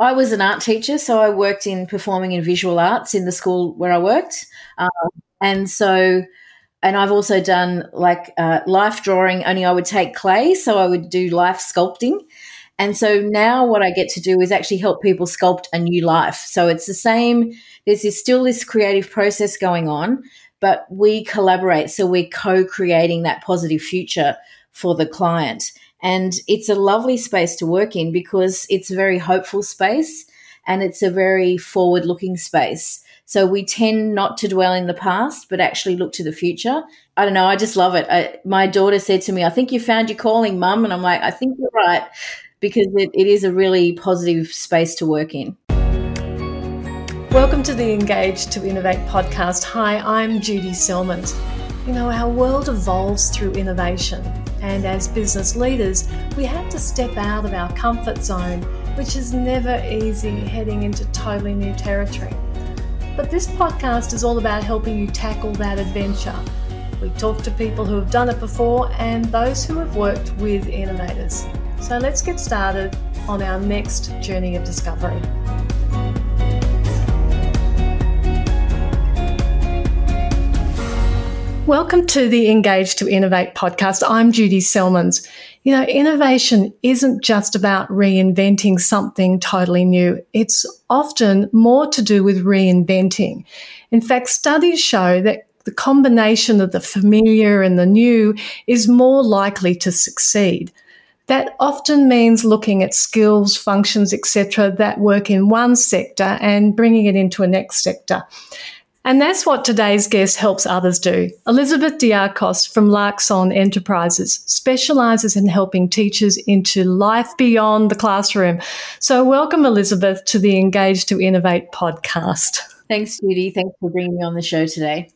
I was an art teacher, so I worked in performing and visual arts in the school where I worked. Um, and so, and I've also done like uh, life drawing, only I would take clay. So I would do life sculpting. And so now what I get to do is actually help people sculpt a new life. So it's the same, there's still this creative process going on, but we collaborate. So we're co creating that positive future for the client. And it's a lovely space to work in because it's a very hopeful space and it's a very forward looking space. So we tend not to dwell in the past, but actually look to the future. I don't know. I just love it. I, my daughter said to me, I think you found your calling, mum. And I'm like, I think you're right because it, it is a really positive space to work in. Welcome to the Engage to Innovate podcast. Hi, I'm Judy Selmans. You know, our world evolves through innovation, and as business leaders, we have to step out of our comfort zone, which is never easy heading into totally new territory. But this podcast is all about helping you tackle that adventure. We talk to people who have done it before and those who have worked with innovators. So let's get started on our next journey of discovery. Welcome to the Engage to Innovate podcast. I'm Judy Selmans. You know, innovation isn't just about reinventing something totally new. It's often more to do with reinventing. In fact, studies show that the combination of the familiar and the new is more likely to succeed. That often means looking at skills, functions, etc., that work in one sector and bringing it into a next sector. And that's what today's guest helps others do. Elizabeth Diacos from Larksong Enterprises specializes in helping teachers into life beyond the classroom. So, welcome, Elizabeth, to the Engage to Innovate podcast. Thanks, Judy. Thanks for bringing me on the show today.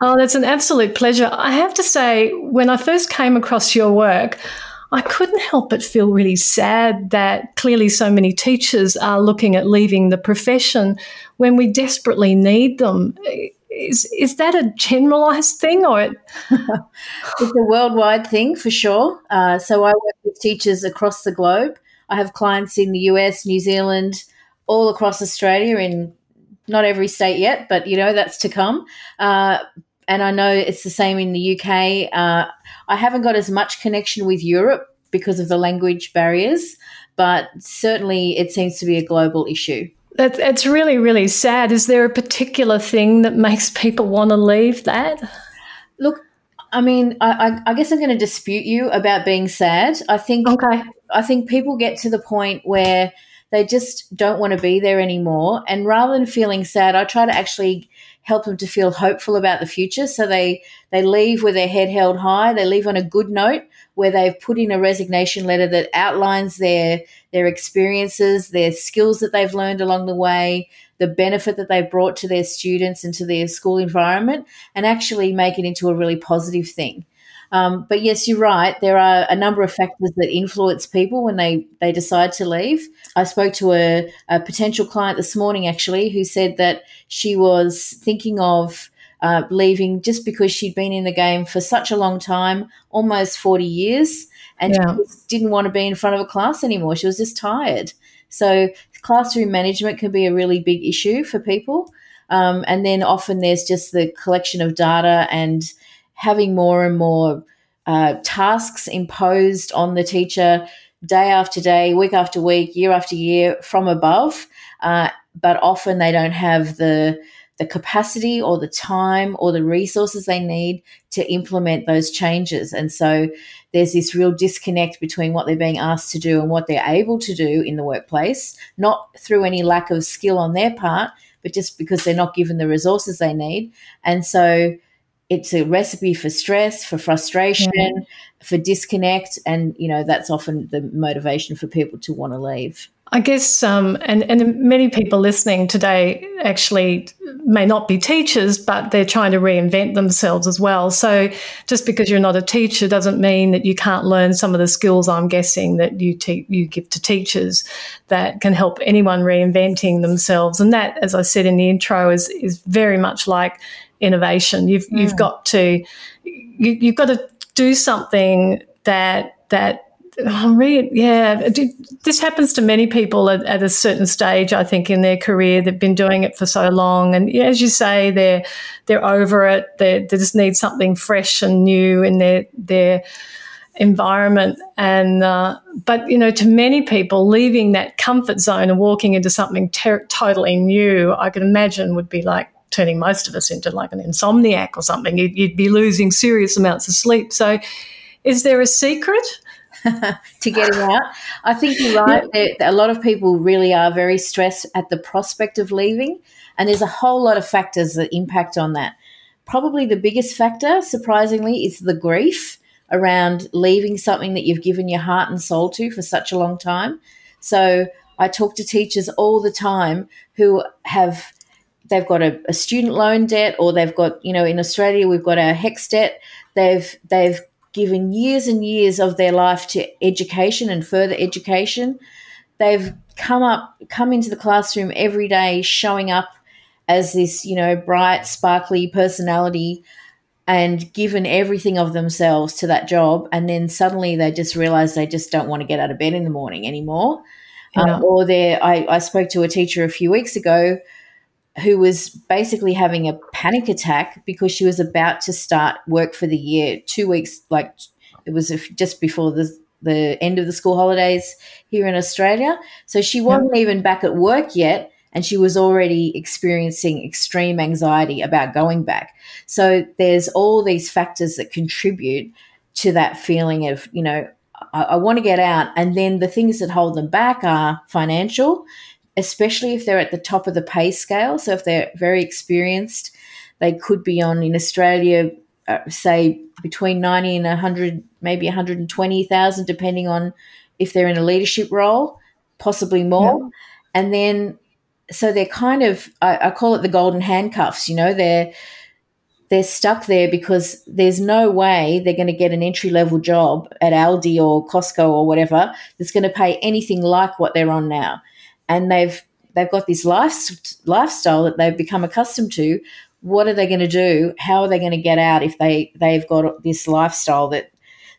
Oh, that's an absolute pleasure. I have to say, when I first came across your work, I couldn't help but feel really sad that clearly so many teachers are looking at leaving the profession when we desperately need them. Is is that a generalized thing or it- it's a worldwide thing for sure? Uh, so I work with teachers across the globe. I have clients in the US, New Zealand, all across Australia in not every state yet, but you know that's to come. Uh, and I know it's the same in the UK. Uh, I haven't got as much connection with Europe because of the language barriers, but certainly it seems to be a global issue. That's it's really, really sad. Is there a particular thing that makes people want to leave that? Look, I mean, I, I, guess I'm going to dispute you about being sad. I think okay. I think people get to the point where they just don't want to be there anymore, and rather than feeling sad, I try to actually help them to feel hopeful about the future. So they they leave with their head held high. They leave on a good note where they've put in a resignation letter that outlines their their experiences, their skills that they've learned along the way, the benefit that they've brought to their students and to their school environment, and actually make it into a really positive thing. Um, but yes, you're right. There are a number of factors that influence people when they, they decide to leave. I spoke to a, a potential client this morning actually who said that she was thinking of uh, leaving just because she'd been in the game for such a long time, almost 40 years, and yeah. she didn't want to be in front of a class anymore. She was just tired. So, classroom management can be a really big issue for people. Um, and then often there's just the collection of data and having more and more uh, tasks imposed on the teacher day after day, week after week, year after year from above. Uh, but often they don't have the the capacity or the time or the resources they need to implement those changes. And so there's this real disconnect between what they're being asked to do and what they're able to do in the workplace, not through any lack of skill on their part, but just because they're not given the resources they need. And so it's a recipe for stress, for frustration, yeah. for disconnect, and you know that's often the motivation for people to want to leave. I guess, um, and and many people listening today actually may not be teachers, but they're trying to reinvent themselves as well. So just because you're not a teacher doesn't mean that you can't learn some of the skills. I'm guessing that you te- you give to teachers that can help anyone reinventing themselves. And that, as I said in the intro, is is very much like innovation. You've mm. you've got to you, you've got to do something that that Really, yeah, this happens to many people at, at, a certain stage. I think in their career, they've been doing it for so long, and as you say, they're they're over it. They, they just need something fresh and new in their their environment. And uh, but you know, to many people, leaving that comfort zone and walking into something ter- totally new, I can imagine would be like turning most of us into like an insomniac or something. You'd, you'd be losing serious amounts of sleep. So, is there a secret? to getting out. I think you're right. A lot of people really are very stressed at the prospect of leaving, and there's a whole lot of factors that impact on that. Probably the biggest factor, surprisingly, is the grief around leaving something that you've given your heart and soul to for such a long time. So I talk to teachers all the time who have they've got a, a student loan debt or they've got you know in Australia we've got our HECS debt. They've they've given years and years of their life to education and further education. They've come up, come into the classroom every day, showing up as this, you know, bright, sparkly personality and given everything of themselves to that job. And then suddenly they just realize they just don't want to get out of bed in the morning anymore. Yeah. Um, or they I, I spoke to a teacher a few weeks ago who was basically having a panic attack because she was about to start work for the year two weeks like it was just before the the end of the school holidays here in Australia. So she wasn't even back at work yet and she was already experiencing extreme anxiety about going back. So there's all these factors that contribute to that feeling of you know I, I want to get out. And then the things that hold them back are financial especially if they're at the top of the pay scale. So if they're very experienced, they could be on in Australia, uh, say between 90 and 100, maybe 120,000, depending on if they're in a leadership role, possibly more. Yeah. And then, so they're kind of, I, I call it the golden handcuffs, you know, they're, they're stuck there because there's no way they're going to get an entry level job at Aldi or Costco or whatever that's going to pay anything like what they're on now and they've they've got this life, lifestyle that they've become accustomed to. What are they going to do? How are they going to get out if they they've got this lifestyle that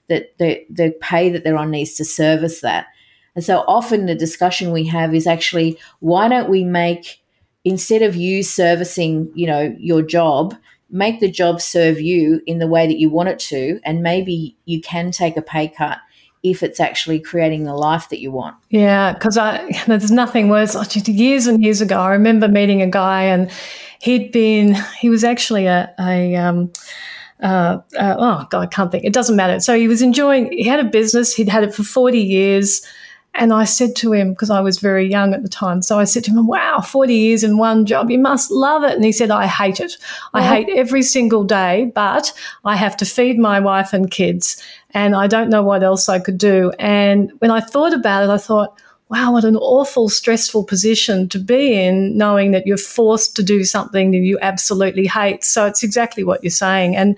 that the the pay that they're on needs to service that? And so often the discussion we have is actually why don't we make instead of you servicing you know your job make the job serve you in the way that you want it to and maybe you can take a pay cut if it's actually creating the life that you want. Yeah, because there's nothing worse. Years and years ago, I remember meeting a guy, and he'd been he was actually a, a um, uh, uh, oh god, I can't think. It doesn't matter. So he was enjoying. He had a business. He'd had it for forty years. And I said to him, because I was very young at the time, so I said to him, Wow, 40 years in one job, you must love it. And he said, I hate it. I hate every single day, but I have to feed my wife and kids, and I don't know what else I could do. And when I thought about it, I thought, Wow, what an awful, stressful position to be in, knowing that you're forced to do something that you absolutely hate. So it's exactly what you're saying. And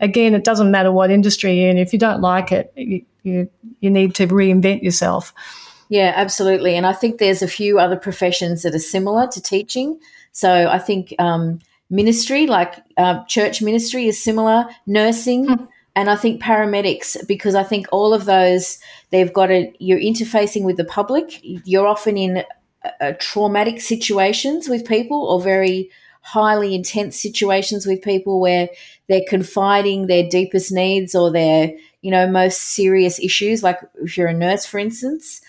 again, it doesn't matter what industry you're in. If you don't like it, you, you, you need to reinvent yourself. Yeah, absolutely. And I think there's a few other professions that are similar to teaching. So I think um, ministry, like uh, church ministry, is similar, nursing. Hmm. And I think paramedics, because I think all of those, they've got a, you're interfacing with the public. You're often in uh, traumatic situations with people or very highly intense situations with people where they're confiding their deepest needs or their you know most serious issues like if you're a nurse for instance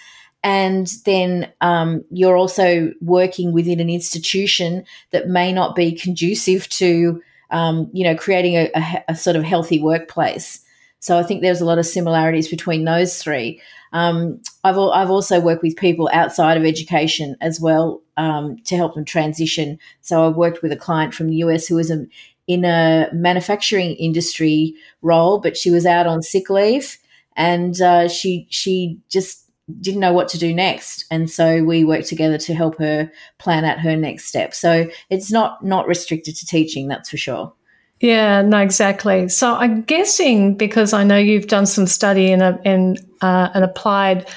and then um, you're also working within an institution that may not be conducive to um, you know creating a, a, a, sort of healthy workplace so i think there's a lot of similarities between those three um, I've, I've also worked with people outside of education as well um, to help them transition. So I've worked with a client from the US who was a, in a manufacturing industry role, but she was out on sick leave and uh, she she just didn't know what to do next. And so we worked together to help her plan out her next step. So it's not not restricted to teaching that's for sure. Yeah, no, exactly. So I'm guessing because I know you've done some study in a, in uh, an applied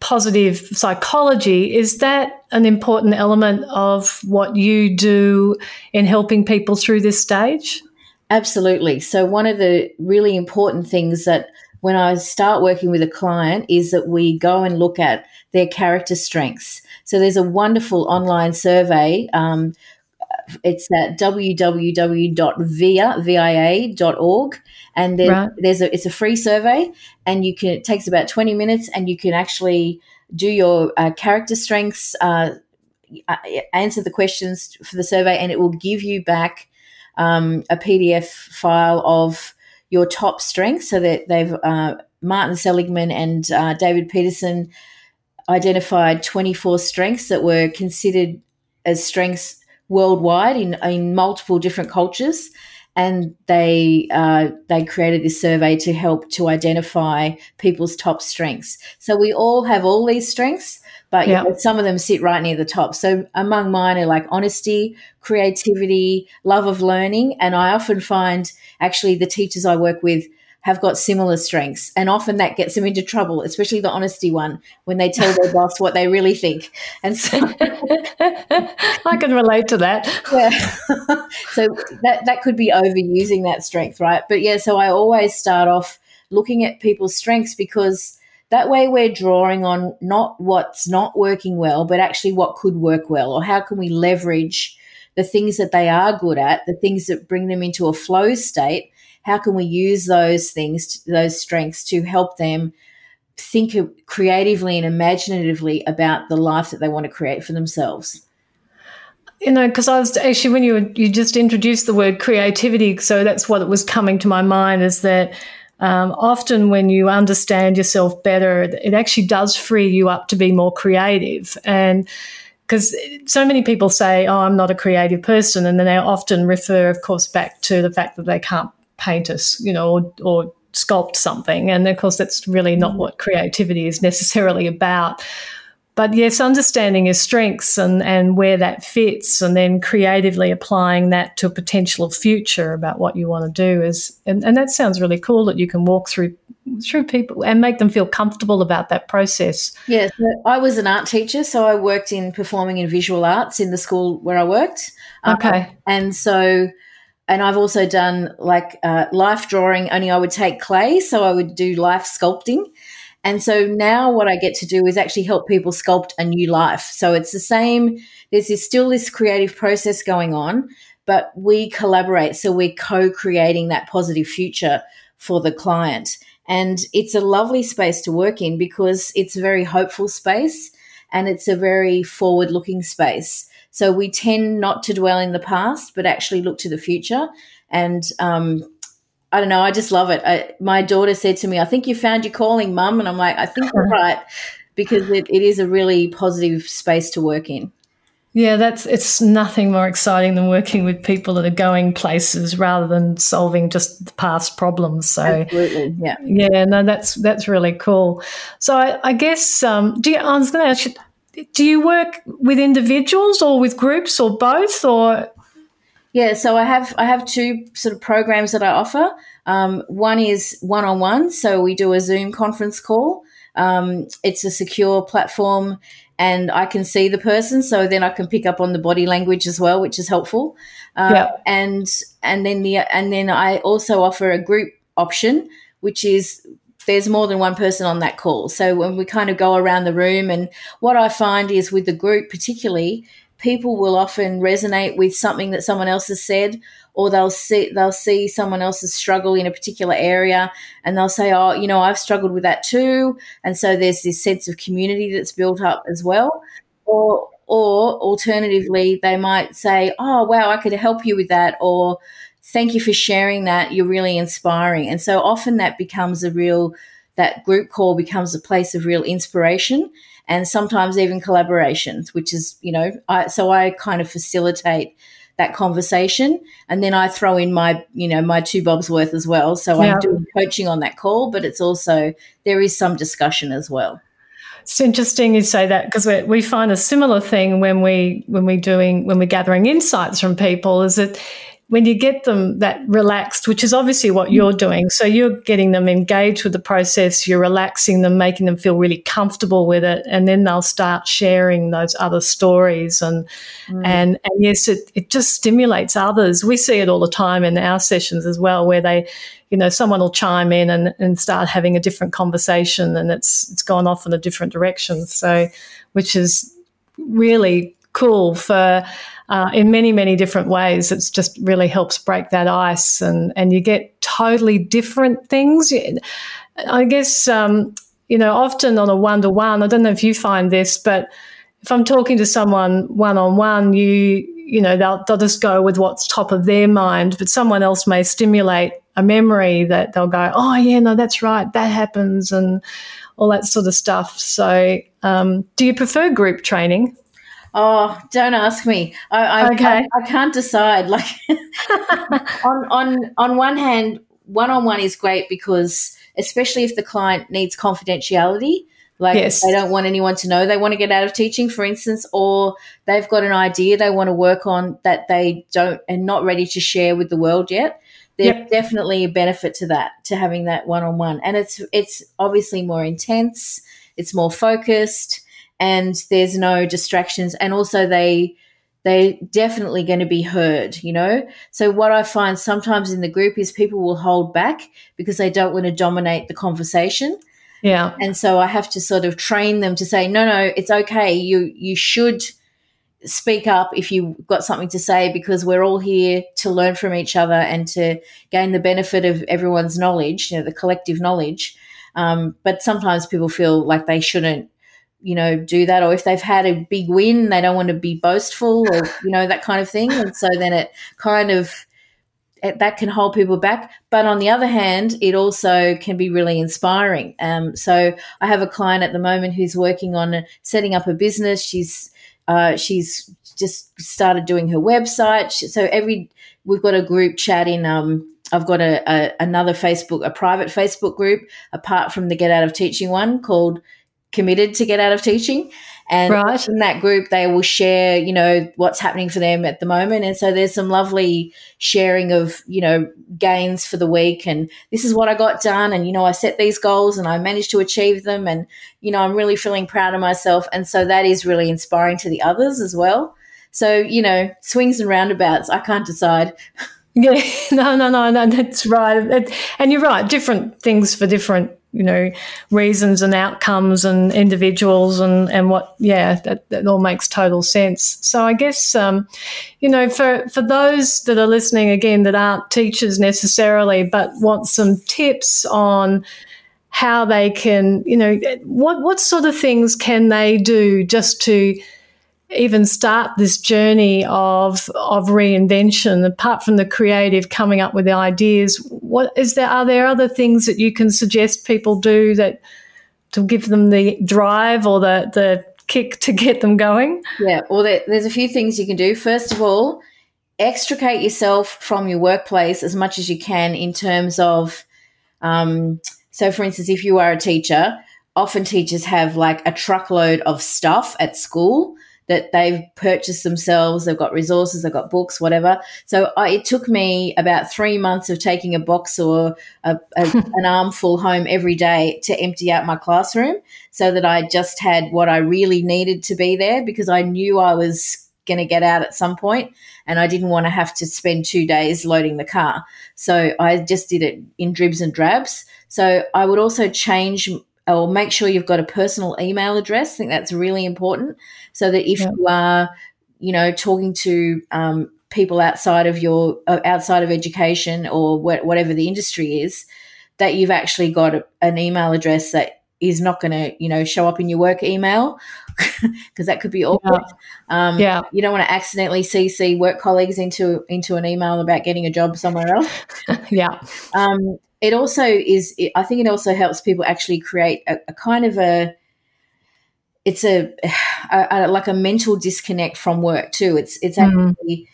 positive psychology, is that an important element of what you do in helping people through this stage? Absolutely. So one of the really important things that when I start working with a client is that we go and look at their character strengths. So there's a wonderful online survey. Um, it's at www.via.org and there, right. there's a it's a free survey and you can it takes about 20 minutes and you can actually do your uh, character strengths uh, uh answer the questions for the survey and it will give you back um, a pdf file of your top strengths so that they've uh, martin seligman and uh, david peterson identified 24 strengths that were considered as strengths worldwide in, in multiple different cultures and they uh, they created this survey to help to identify people's top strengths. So we all have all these strengths, but yeah. you know, some of them sit right near the top. So among mine are like honesty, creativity, love of learning, and I often find actually the teachers I work with have got similar strengths. And often that gets them into trouble, especially the honesty one, when they tell their boss what they really think. And so I can relate to that. Yeah. so that, that could be overusing that strength, right? But yeah, so I always start off looking at people's strengths because that way we're drawing on not what's not working well, but actually what could work well, or how can we leverage the things that they are good at, the things that bring them into a flow state how can we use those things, those strengths to help them think creatively and imaginatively about the life that they want to create for themselves? You know, because I was actually when you you just introduced the word creativity, so that's what it was coming to my mind is that um, often when you understand yourself better, it actually does free you up to be more creative and because so many people say, "Oh, I'm not a creative person," and then they often refer, of course, back to the fact that they can't paint us, you know, or, or sculpt something. And of course, that's really not mm. what creativity is necessarily about. But yes, understanding your strengths and, and where that fits, and then creatively applying that to a potential future about what you want to do is, and, and that sounds really cool that you can walk through through people and make them feel comfortable about that process. Yeah, so I was an art teacher, so I worked in performing and visual arts in the school where I worked. Okay, um, and so and I've also done like uh, life drawing, only I would take clay. So I would do life sculpting. And so now what I get to do is actually help people sculpt a new life. So it's the same, there's this, still this creative process going on, but we collaborate. So we're co creating that positive future for the client. And it's a lovely space to work in because it's a very hopeful space and it's a very forward looking space. So we tend not to dwell in the past, but actually look to the future. And um, I don't know, I just love it. I, my daughter said to me, I think you found your calling, mum. And I'm like, I think you're right, because it, it is a really positive space to work in. Yeah, that's it's nothing more exciting than working with people that are going places rather than solving just the past problems. So absolutely, yeah, yeah, no, that's that's really cool. So I, I guess um, do you, I was going to ask you, do you work with individuals or with groups or both or? Yeah so i have i have two sort of programs that i offer. Um, one is one-on-one so we do a zoom conference call. Um, it's a secure platform and i can see the person so then i can pick up on the body language as well which is helpful. Uh, yeah. and and then the and then i also offer a group option which is there's more than one person on that call. So when we kind of go around the room, and what I find is with the group, particularly, people will often resonate with something that someone else has said, or they'll see they'll see someone else's struggle in a particular area, and they'll say, "Oh, you know, I've struggled with that too." And so there's this sense of community that's built up as well. Or or alternatively, they might say, "Oh, wow, I could help you with that," or thank you for sharing that. You're really inspiring. And so often that becomes a real, that group call becomes a place of real inspiration and sometimes even collaborations, which is, you know, I, so I kind of facilitate that conversation and then I throw in my, you know, my two bobs worth as well. So yeah. I'm doing coaching on that call, but it's also, there is some discussion as well. It's interesting you say that because we find a similar thing when we when we doing when we're gathering insights from people is that when you get them that relaxed, which is obviously what you're doing, so you're getting them engaged with the process, you're relaxing them, making them feel really comfortable with it, and then they'll start sharing those other stories. And mm. and and yes, it, it just stimulates others. We see it all the time in our sessions as well, where they, you know, someone will chime in and, and start having a different conversation, and it's it's gone off in a different direction. So, which is really cool for uh, in many, many different ways. It's just really helps break that ice and, and you get totally different things. I guess, um, you know, often on a one to one, I don't know if you find this, but if I'm talking to someone one on one, you, you know, they'll, they'll just go with what's top of their mind, but someone else may stimulate a memory that they'll go, oh, yeah, no, that's right, that happens, and all that sort of stuff. So, um, do you prefer group training? Oh, don't ask me. I, I, okay. I, I can't decide. Like on on on one hand, one on one is great because especially if the client needs confidentiality, like yes. they don't want anyone to know they want to get out of teaching, for instance, or they've got an idea they want to work on that they don't and not ready to share with the world yet. There's yep. definitely a benefit to that, to having that one on one, and it's it's obviously more intense. It's more focused and there's no distractions. And also they they definitely going to be heard you know? So what i find sometimes in the group is people will hold back because they don't want to dominate the conversation. Yeah. And so i have to sort of train them to say no no it's okay. You you should speak up if you've got something to say because we're all here to learn from each other and to gain the benefit of everyone's knowledge you know the collective knowledge. Um, but sometimes people feel like they shouldn't you know, do that. Or if they've had a big win, they don't want to be boastful or, you know, that kind of thing. And so then it kind of, it, that can hold people back. But on the other hand, it also can be really inspiring. Um, so I have a client at the moment who's working on setting up a business. She's, uh, she's just started doing her website. So every, we've got a group chat in, um, I've got a, a, another Facebook, a private Facebook group apart from the Get Out of Teaching one called committed to get out of teaching. And right. in that group, they will share, you know, what's happening for them at the moment. And so there's some lovely sharing of, you know, gains for the week. And this is what I got done. And, you know, I set these goals and I managed to achieve them. And, you know, I'm really feeling proud of myself. And so that is really inspiring to the others as well. So, you know, swings and roundabouts, I can't decide. Yeah, no, no, no, no, that's right. And you're right, different things for different you know reasons and outcomes and individuals and and what yeah that, that all makes total sense. So i guess um, you know for for those that are listening again that aren't teachers necessarily but want some tips on how they can you know what what sort of things can they do just to even start this journey of of reinvention apart from the creative coming up with the ideas what is there are there other things that you can suggest people do that to give them the drive or the the kick to get them going? Yeah well there, there's a few things you can do. First of all extricate yourself from your workplace as much as you can in terms of um, so for instance if you are a teacher often teachers have like a truckload of stuff at school that they've purchased themselves. They've got resources, they've got books, whatever. So I, it took me about three months of taking a box or a, a, an armful home every day to empty out my classroom so that I just had what I really needed to be there because I knew I was going to get out at some point and I didn't want to have to spend two days loading the car. So I just did it in dribs and drabs. So I would also change or make sure you've got a personal email address. I think that's really important so that if yeah. you are, you know, talking to um, people outside of your uh, outside of education or wh- whatever the industry is, that you've actually got a, an email address that is not going to, you know, show up in your work email because that could be awkward. Yeah. Um, yeah. You don't want to accidentally CC work colleagues into into an email about getting a job somewhere else. yeah. Um, it also is i think it also helps people actually create a, a kind of a it's a, a, a, like a mental disconnect from work too. It's it's mm-hmm. actually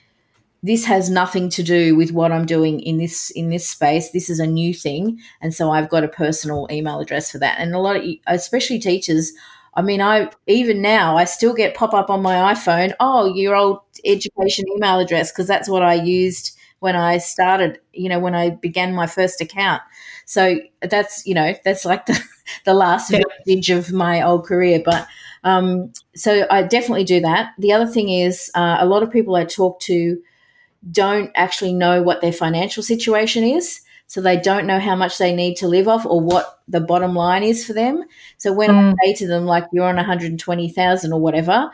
this has nothing to do with what i'm doing in this in this space. This is a new thing. And so i've got a personal email address for that. And a lot of especially teachers i mean i even now i still get pop up on my iphone. Oh your old education email address because that's what i used when I started, you know, when I began my first account. So that's, you know, that's like the, the last yeah. vintage of my old career. But um, so I definitely do that. The other thing is uh, a lot of people I talk to don't actually know what their financial situation is. So they don't know how much they need to live off or what the bottom line is for them. So when mm. I say to them, like, you're on 120,000 or whatever,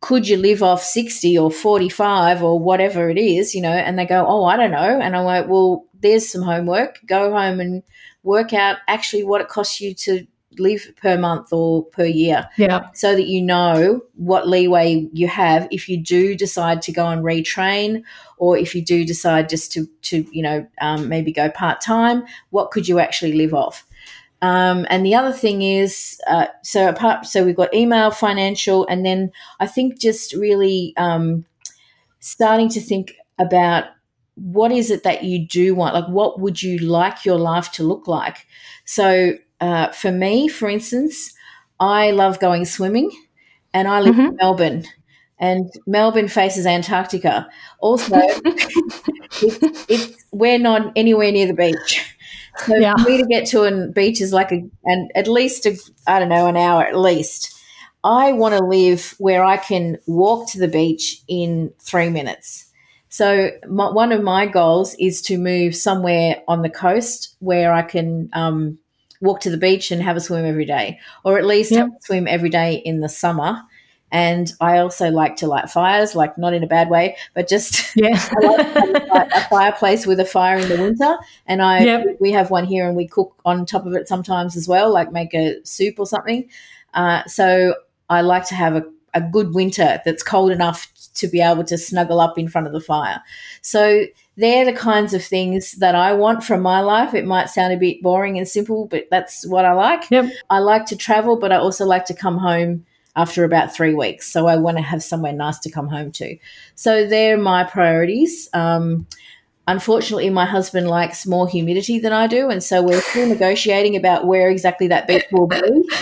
could you live off 60 or 45 or whatever it is, you know? And they go, oh, I don't know. And I'm like, well, there's some homework. Go home and work out actually what it costs you to live per month or per year. Yeah. So that you know what leeway you have if you do decide to go and retrain or if you do decide just to, to you know, um, maybe go part time, what could you actually live off? Um, and the other thing is, uh, so apart, so we've got email, financial, and then I think just really um, starting to think about what is it that you do want? Like, what would you like your life to look like? So, uh, for me, for instance, I love going swimming, and I live mm-hmm. in Melbourne, and Melbourne faces Antarctica. Also, it, it, we're not anywhere near the beach. So yeah. for me to get to a beach is like a, and at least I don't know an hour at least. I want to live where I can walk to the beach in three minutes. So my, one of my goals is to move somewhere on the coast where I can um, walk to the beach and have a swim every day, or at least yep. swim every day in the summer. And I also like to light fires, like not in a bad way, but just yeah, like a fireplace with a fire in the winter. And I yep. we have one here, and we cook on top of it sometimes as well, like make a soup or something. Uh, so I like to have a, a good winter that's cold enough to be able to snuggle up in front of the fire. So they're the kinds of things that I want from my life. It might sound a bit boring and simple, but that's what I like. Yep. I like to travel, but I also like to come home after about three weeks. So I want to have somewhere nice to come home to. So they're my priorities. Um, unfortunately, my husband likes more humidity than I do, and so we're still negotiating about where exactly that beach will be.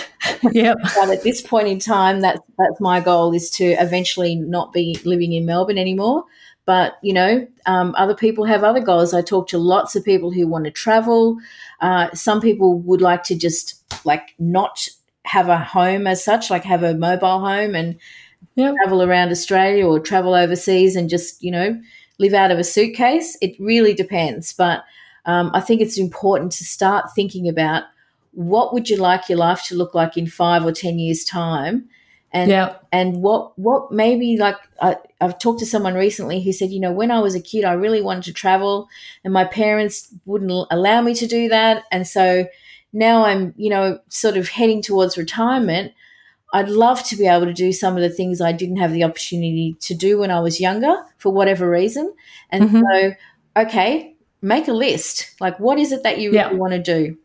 Yep. but at this point in time, that's that's my goal is to eventually not be living in Melbourne anymore. But you know, um, other people have other goals. I talk to lots of people who want to travel. Uh, some people would like to just like not have a home as such, like have a mobile home and yep. travel around Australia or travel overseas and just, you know, live out of a suitcase. It really depends. But um, I think it's important to start thinking about what would you like your life to look like in five or 10 years' time? And, yep. and what, what maybe like I, I've talked to someone recently who said, you know, when I was a kid, I really wanted to travel and my parents wouldn't allow me to do that. And so, now I'm, you know, sort of heading towards retirement, I'd love to be able to do some of the things I didn't have the opportunity to do when I was younger for whatever reason. And mm-hmm. so, okay, make a list. Like, what is it that you really want to do?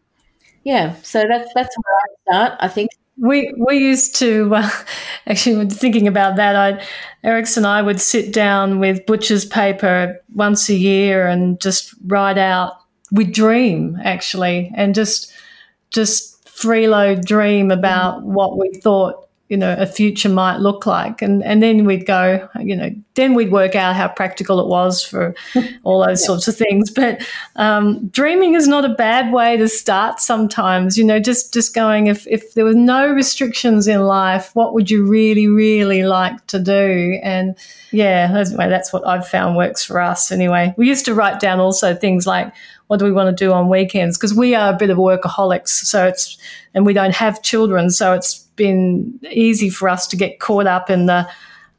Yeah, so that's that's where I start. I think we we used to uh, actually thinking about that. I Erics and I would sit down with butcher's paper once a year and just write out. We dream actually, and just just freeload dream about what we thought you know a future might look like. And and then we'd go you know then we'd work out how practical it was for all those yeah. sorts of things. But um, dreaming is not a bad way to start sometimes you know just just going if if there were no restrictions in life what would you really really like to do? And yeah that's, that's what i've found works for us anyway. We used to write down also things like what do we want to do on weekends? Because we are a bit of workaholics, so it's and we don't have children, so it's been easy for us to get caught up in the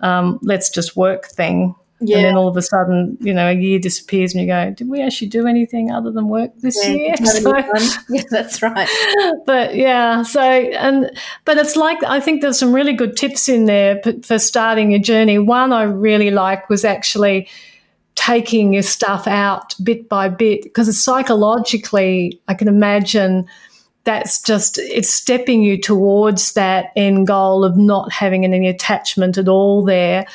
um, let's just work thing. Yeah. And then all of a sudden, you know, a year disappears and you go, did we actually do anything other than work this yeah, year? So, yeah, that's right. But yeah, so, and, but it's like, I think there's some really good tips in there for starting a journey. One I really like was actually, taking your stuff out bit by bit because psychologically i can imagine that's just it's stepping you towards that end goal of not having any attachment at all there.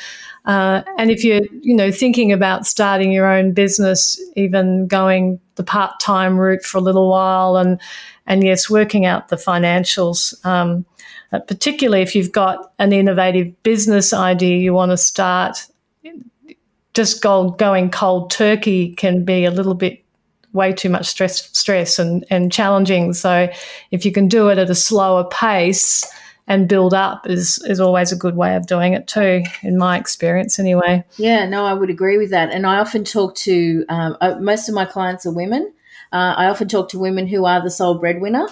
Uh, and if you're you know thinking about starting your own business even going the part-time route for a little while and and yes working out the financials um, particularly if you've got an innovative business idea you want to start just go, going cold turkey can be a little bit way too much stress stress and, and challenging. So if you can do it at a slower pace and build up is is always a good way of doing it too, in my experience anyway. Yeah, no, I would agree with that. And I often talk to um, uh, most of my clients are women. Uh, I often talk to women who are the sole breadwinner,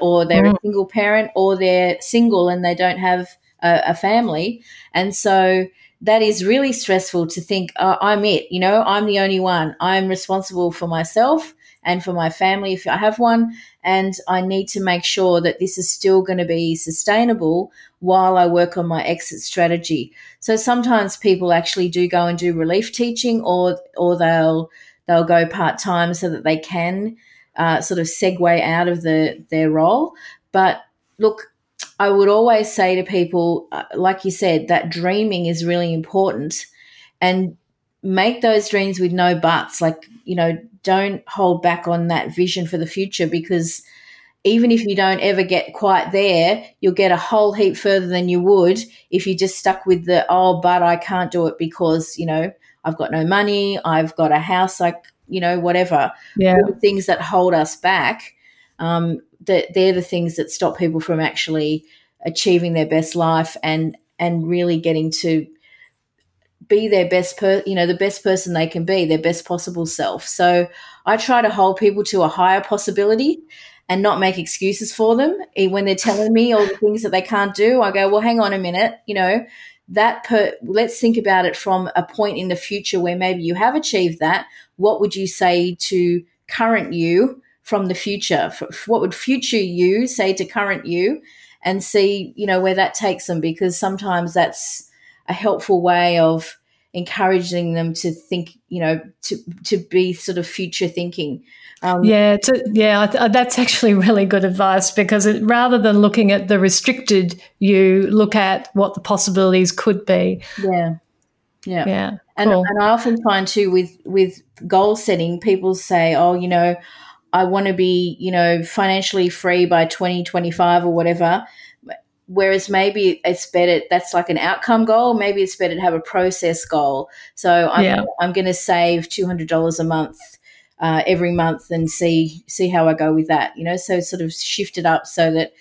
or they're mm. a single parent, or they're single and they don't have a, a family, and so that is really stressful to think uh, I'm it. You know, I'm the only one. I'm responsible for myself and for my family if I have one. And I need to make sure that this is still going to be sustainable while I work on my exit strategy. So sometimes people actually do go and do relief teaching, or or they'll they'll go part time so that they can uh, sort of segue out of the their role. But look, I would always say to people, uh, like you said, that dreaming is really important and make those dreams with no buts. Like, you know, don't hold back on that vision for the future because even if you don't ever get quite there, you'll get a whole heap further than you would if you just stuck with the, oh, but I can't do it because, you know, I've got no money, I've got a house, like, you know, whatever. Yeah. things that hold us back um, that they're the things that stop people from actually achieving their best life and and really getting to be their best per you know the best person they can be their best possible self. So i try to hold people to a higher possibility and not make excuses for them. When they're telling me all the things that they can't do i go well hang on a minute you know that per let's think about it from a point in the future where maybe you have achieved that. What would you say to current you from the future. What would future you say to current you, and see you know where that takes them? Because sometimes that's a helpful way of encouraging them to think, you know, to to be sort of future thinking. Um, yeah, to, yeah, that's actually really good advice because it, rather than looking at the restricted you, look at what the possibilities could be. Yeah, yeah, yeah. And, cool. and I often find too with with goal setting, people say, "Oh, you know, I want to be, you know, financially free by 2025 or whatever. Whereas maybe it's better, that's like an outcome goal. Maybe it's better to have a process goal. So I'm, yeah. I'm going to save $200 a month uh, every month and see, see how I go with that, you know, so sort of shift it up so that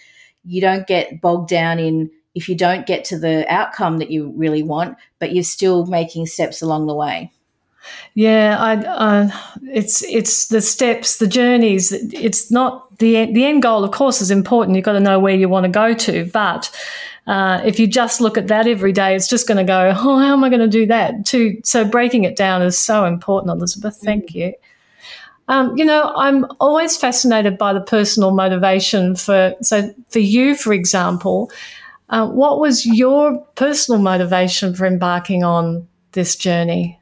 you don't get bogged down in if you don't get to the outcome that you really want, but you're still making steps along the way. Yeah, I, uh, it's it's the steps, the journeys. It's not the the end goal. Of course, is important. You've got to know where you want to go to. But uh, if you just look at that every day, it's just going to go. Oh, how am I going to do that? To so breaking it down is so important, Elizabeth. Thank mm. you. Um, you know, I'm always fascinated by the personal motivation for. So for you, for example, uh, what was your personal motivation for embarking on this journey?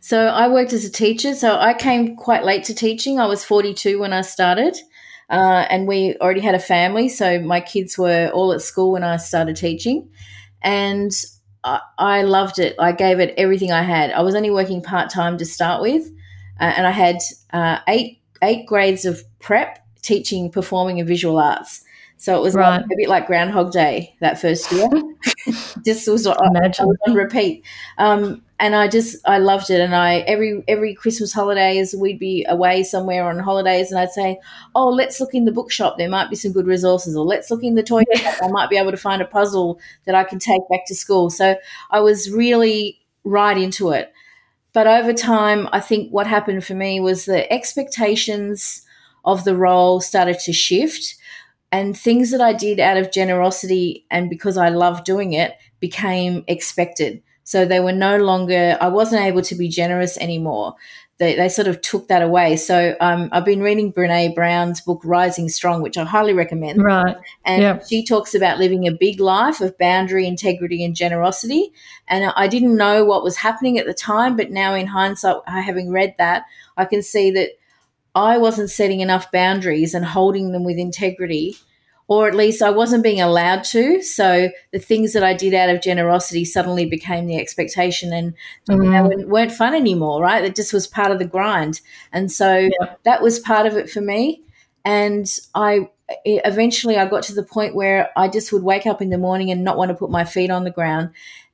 So I worked as a teacher. So I came quite late to teaching. I was 42 when I started. Uh, and we already had a family. So my kids were all at school when I started teaching. And I, I loved it. I gave it everything I had. I was only working part time to start with. Uh, and I had uh, eight, eight grades of prep teaching performing and visual arts. So it was right. like, a bit like Groundhog Day that first year. just was. I was on repeat. Um, and I just I loved it. And I every every Christmas holidays we'd be away somewhere on holidays, and I'd say, "Oh, let's look in the bookshop. There might be some good resources, or let's look in the toy shop. I might be able to find a puzzle that I can take back to school." So I was really right into it. But over time, I think what happened for me was the expectations of the role started to shift, and things that I did out of generosity and because I love doing it became expected. So they were no longer, I wasn't able to be generous anymore. They, they sort of took that away. So um, I've been reading Brene Brown's book, Rising Strong, which I highly recommend. Right. And she talks about living a big life of boundary, integrity, and generosity. And I didn't know what was happening at the time, but now in hindsight, having read that, I can see that I wasn't setting enough boundaries and holding them with integrity or at least I wasn't being allowed to. So the things that I did out of generosity suddenly became the expectation and mm. weren't fun anymore, right? It just was part of the grind. And so yeah. that was part of it for me. And I eventually I got to the point where I just would wake up in the morning and not want to put my feet on the ground.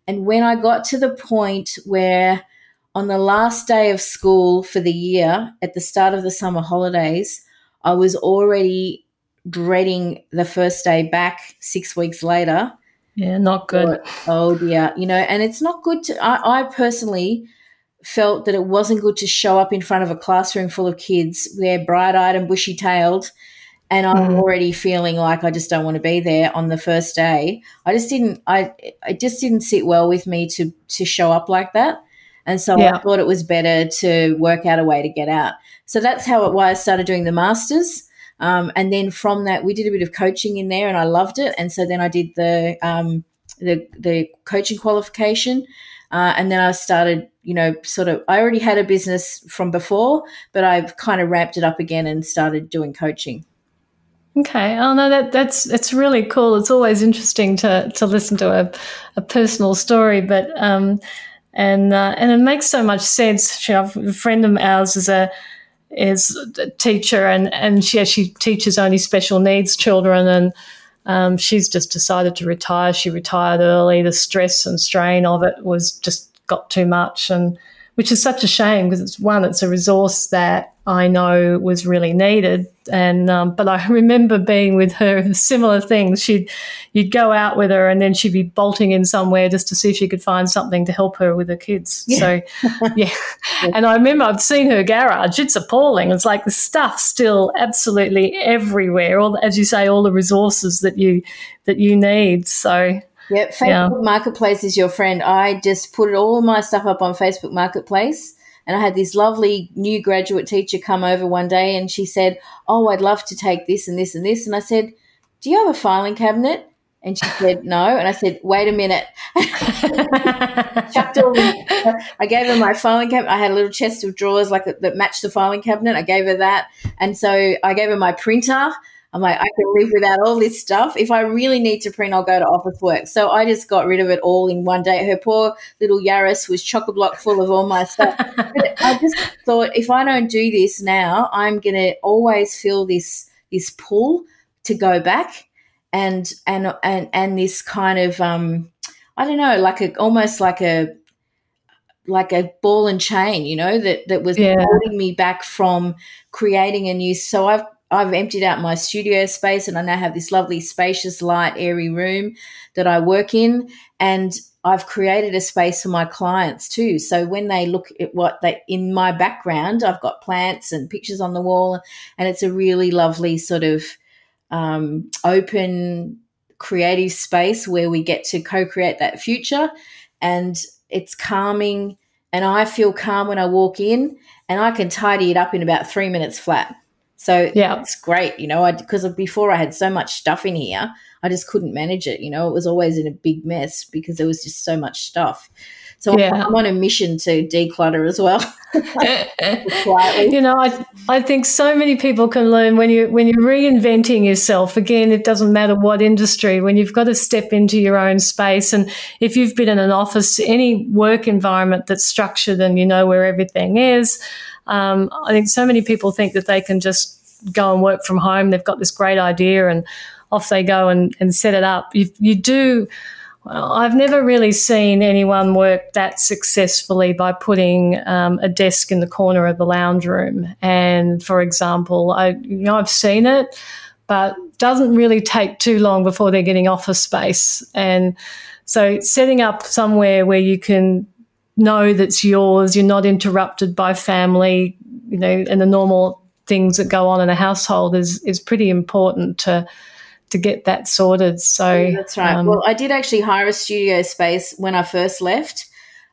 And when I got to the point where on the last day of school for the year, at the start of the summer holidays, I was already dreading the first day back six weeks later. Yeah, not good. oh dear, you know, and it's not good to. I, I personally felt that it wasn't good to show up in front of a classroom full of kids. They're bright eyed and bushy tailed, and I'm mm. already feeling like I just don't want to be there on the first day. I just didn't. I it just didn't sit well with me to to show up like that. And so yeah. I thought it was better to work out a way to get out. So that's how it why I started doing the masters. Um, and then from that, we did a bit of coaching in there, and I loved it. And so then I did the um, the, the coaching qualification, uh, and then I started, you know, sort of. I already had a business from before, but I've kind of ramped it up again and started doing coaching. Okay. Oh no, that that's it's really cool. It's always interesting to to listen to a, a personal story, but um, and uh, and it makes so much sense. A friend of ours is a is a teacher, and and she she teaches only special needs children, and um, she's just decided to retire. She retired early. The stress and strain of it was just got too much, and which is such a shame because it's one, it's a resource that I know was really needed. And um, but I remember being with her similar things. She'd you'd go out with her, and then she'd be bolting in somewhere just to see if she could find something to help her with her kids. Yeah. So yeah, and I remember I've seen her garage. It's appalling. It's like the stuff still absolutely everywhere. All as you say, all the resources that you that you need. So Yep, Facebook yeah. Marketplace is your friend. I just put all my stuff up on Facebook Marketplace. And I had this lovely new graduate teacher come over one day and she said, Oh, I'd love to take this and this and this. And I said, Do you have a filing cabinet? And she said, No. And I said, Wait a minute. I gave her my filing cabinet. I had a little chest of drawers like that matched the filing cabinet. I gave her that. And so I gave her my printer. I'm like, I can live without all this stuff. If I really need to print, I'll go to Officeworks. So I just got rid of it all in one day. Her poor little Yaris was chock a block full of all my stuff. but I just thought, if I don't do this now, I'm going to always feel this this pull to go back, and and and and this kind of um, I don't know, like a almost like a like a ball and chain, you know, that that was yeah. holding me back from creating a new. So I've I've emptied out my studio space and I now have this lovely, spacious, light, airy room that I work in. And I've created a space for my clients too. So when they look at what they in my background, I've got plants and pictures on the wall, and it's a really lovely sort of um, open, creative space where we get to co-create that future. And it's calming, and I feel calm when I walk in, and I can tidy it up in about three minutes flat. So yeah, it's great, you know, because before I had so much stuff in here, I just couldn't manage it. You know, it was always in a big mess because there was just so much stuff. So yeah. I'm on a mission to declutter as well. you know, I, I think so many people can learn when you when you're reinventing yourself. Again, it doesn't matter what industry. When you've got to step into your own space, and if you've been in an office, any work environment that's structured and you know where everything is. Um, I think so many people think that they can just go and work from home. They've got this great idea and off they go and, and set it up. You, you do. I've never really seen anyone work that successfully by putting um, a desk in the corner of the lounge room. And for example, I you know I've seen it, but doesn't really take too long before they're getting office space. And so setting up somewhere where you can know that's yours. You're not interrupted by family, you know, and the normal things that go on in a household is is pretty important to to get that sorted. So yeah, that's right. Um, well, I did actually hire a studio space when I first left.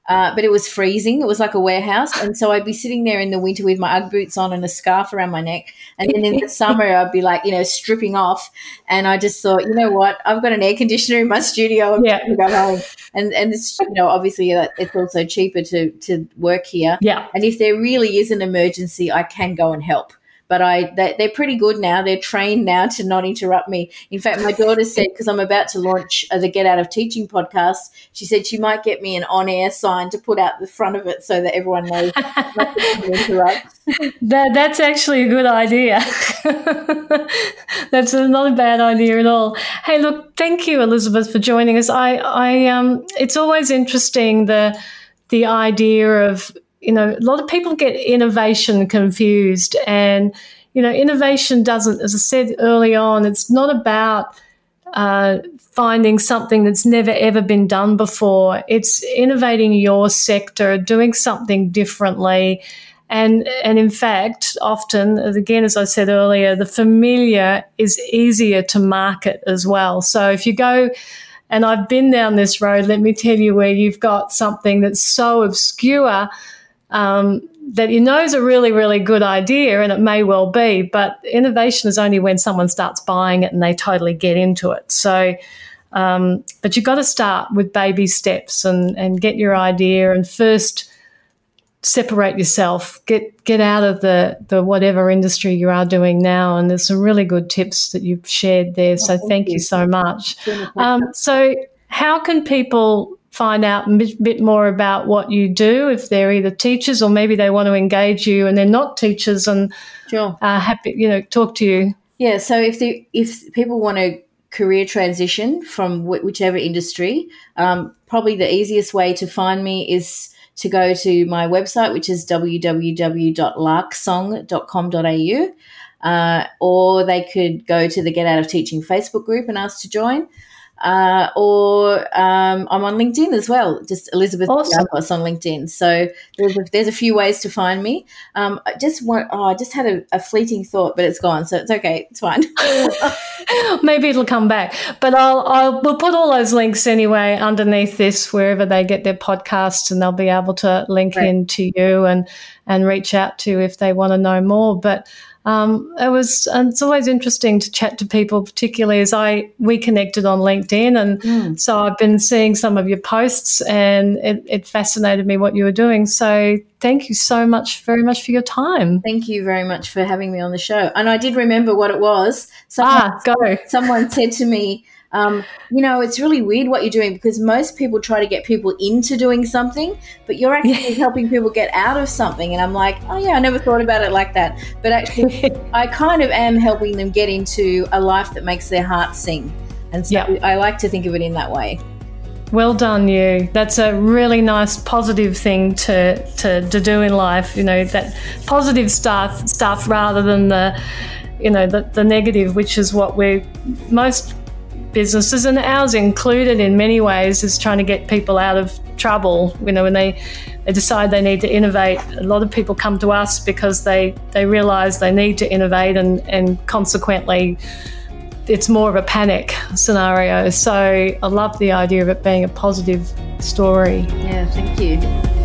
Uh, but it was freezing. It was like a warehouse. And so I'd be sitting there in the winter with my Ugg boots on and a scarf around my neck. And then in the summer, I'd be like, you know, stripping off. And I just thought, you know what? I've got an air conditioner in my studio. I'm yeah. going to go home. And, and it's, you know, obviously it's also cheaper to, to work here. Yeah. And if there really is an emergency, I can go and help but I they, they're pretty good now. They're trained now to not interrupt me. In fact, my daughter said because I'm about to launch uh, the Get Out of Teaching podcast, she said she might get me an on-air sign to put out the front of it so that everyone knows not to interrupt. that that's actually a good idea. that's not a bad idea at all. Hey, look, thank you, Elizabeth, for joining us. I I um, it's always interesting the the idea of you know, a lot of people get innovation confused. And, you know, innovation doesn't, as I said early on, it's not about uh, finding something that's never ever been done before. It's innovating your sector, doing something differently. And, and in fact, often, again, as I said earlier, the familiar is easier to market as well. So if you go, and I've been down this road, let me tell you, where you've got something that's so obscure um, that you know is a really, really good idea, and it may well be, but innovation is only when someone starts buying it and they totally get into it. So, um, but you've got to start with baby steps and, and get your idea and first separate yourself, get get out of the the whatever industry you are doing now. And there's some really good tips that you've shared there. So thank, thank you. you. so much. Um, so how can people find out a bit more about what you do if they're either teachers or maybe they want to engage you and they're not teachers and sure. uh, happy you know talk to you yeah so if they if people want to career transition from wh- whichever industry um, probably the easiest way to find me is to go to my website which is www.larksong.com.au uh, or they could go to the get out of teaching facebook group and ask to join uh, or um, I'm on LinkedIn as well, just Elizabeth awesome. on LinkedIn. So there's a, there's a few ways to find me. Um, I just want, oh, I just had a, a, fleeting thought, but it's gone, so it's okay, it's fine. Maybe it'll come back, but I'll, I'll we'll put all those links anyway underneath this wherever they get their podcasts, and they'll be able to link right. in to you and and reach out to if they want to know more. But um, it was it's always interesting to chat to people, particularly as I we connected on LinkedIn, and mm. so I've been seeing some of your posts, and it, it, fascinated me what you were doing. So thank you so much, very much for your time. Thank you very much for having me on the show. And I did remember what it was. Someone, ah, go. Someone said to me um, you know, it's really weird what you're doing because most people try to get people into doing something, but you're actually helping people get out of something. And I'm like, oh, yeah, I never thought about it like that. But actually, I kind of am helping them get into a life that makes their heart sing. And so yep. I like to think of it in that way. Well done, you. That's a really nice, positive thing to, to, to do in life. You know, that positive stuff, stuff rather than the, you know, the, the negative, which is what we're most businesses, and ours included in many ways, is trying to get people out of trouble. You know, when they, they decide they need to innovate, a lot of people come to us because they, they realize they need to innovate, and, and consequently, it's more of a panic scenario. So I love the idea of it being a positive story. Yeah, thank you.